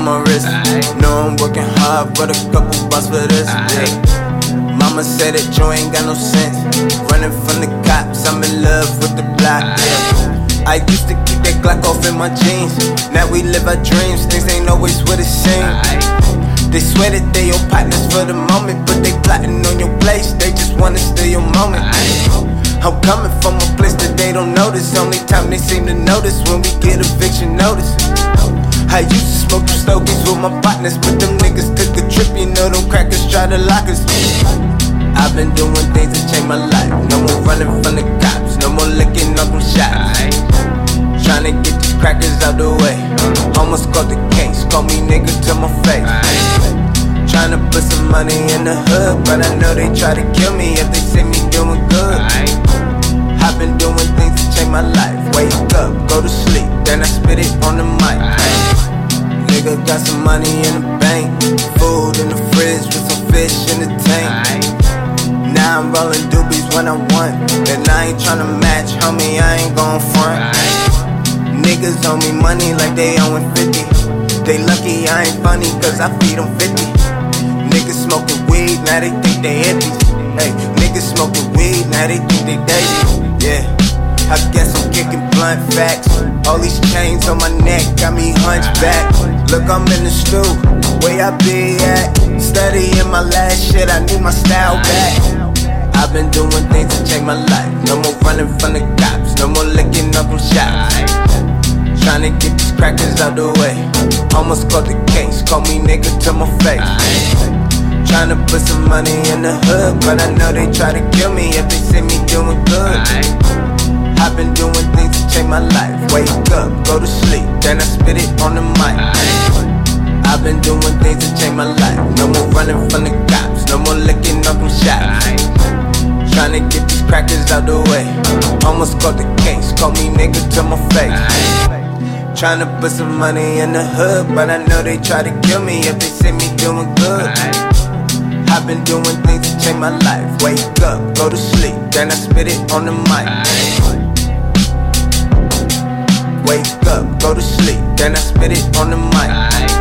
Know I'm working hard, but a couple bucks for this. Yeah. Mama said that you ain't got no sense. Running from the cops, I'm in love with the block. Yeah. I used to keep that Glock off in my jeans. Now we live our dreams, things ain't always what it seems. They swear that they your partners for the moment, but they plotting on your place. They just wanna steal your moment. I'm coming from a place that they don't notice. Only time they seem to notice when we get eviction notice. I used to smoke them stogies with my partners, but them niggas took a trip. You know them crackers try to lock us. I've been doing things that change my life. No more running from the cops, no more licking up them shots. Trying to get these crackers out the way. Almost caught the case, call me nigga to my face. Trying to put some money in the hood, but I know they try to kill me if they see me doing good. I've been doing things to change my life. Wake up, go to sleep, then I spit it on the. Nigga got some money in the bank, food in the fridge with some fish in the tank. Now I'm rolling doobies when I want, and I ain't tryna match, homie. I ain't gon' front. Niggas owe me money like they owing 50. They lucky I ain't funny, cause I feed them 50. Niggas smoking weed, now they think they hippies. Hey, niggas smoking weed, now they think they dating. Yeah, I guess I'm kicking blunt facts. All these chains on my neck got me hunchback. Look, I'm in the stew, where I be at. Studying my last shit, I need my style back. I've been doing things to change my life. No more running from the cops, no more licking up them shots. Trying to get these crackers out the way. Almost caught the case, call me nigga to my face. Tryna put some money in the hood, but I know they try to kill me if they see me doing good. I've been doing to change my life. Wake up, go to sleep, then I spit it on the mic. I've been doing things to change my life. No more running from the cops, no more licking up them shots. Tryna get these crackers out the way. Almost caught the case, call me nigga to my face. Tryna put some money in the hood, but I know they try to kill me if they see me doing good. I've been doing things to change my life. Wake up, go to sleep, then I spit it on the mic. Wake up, go to sleep, then I spit it on the mic.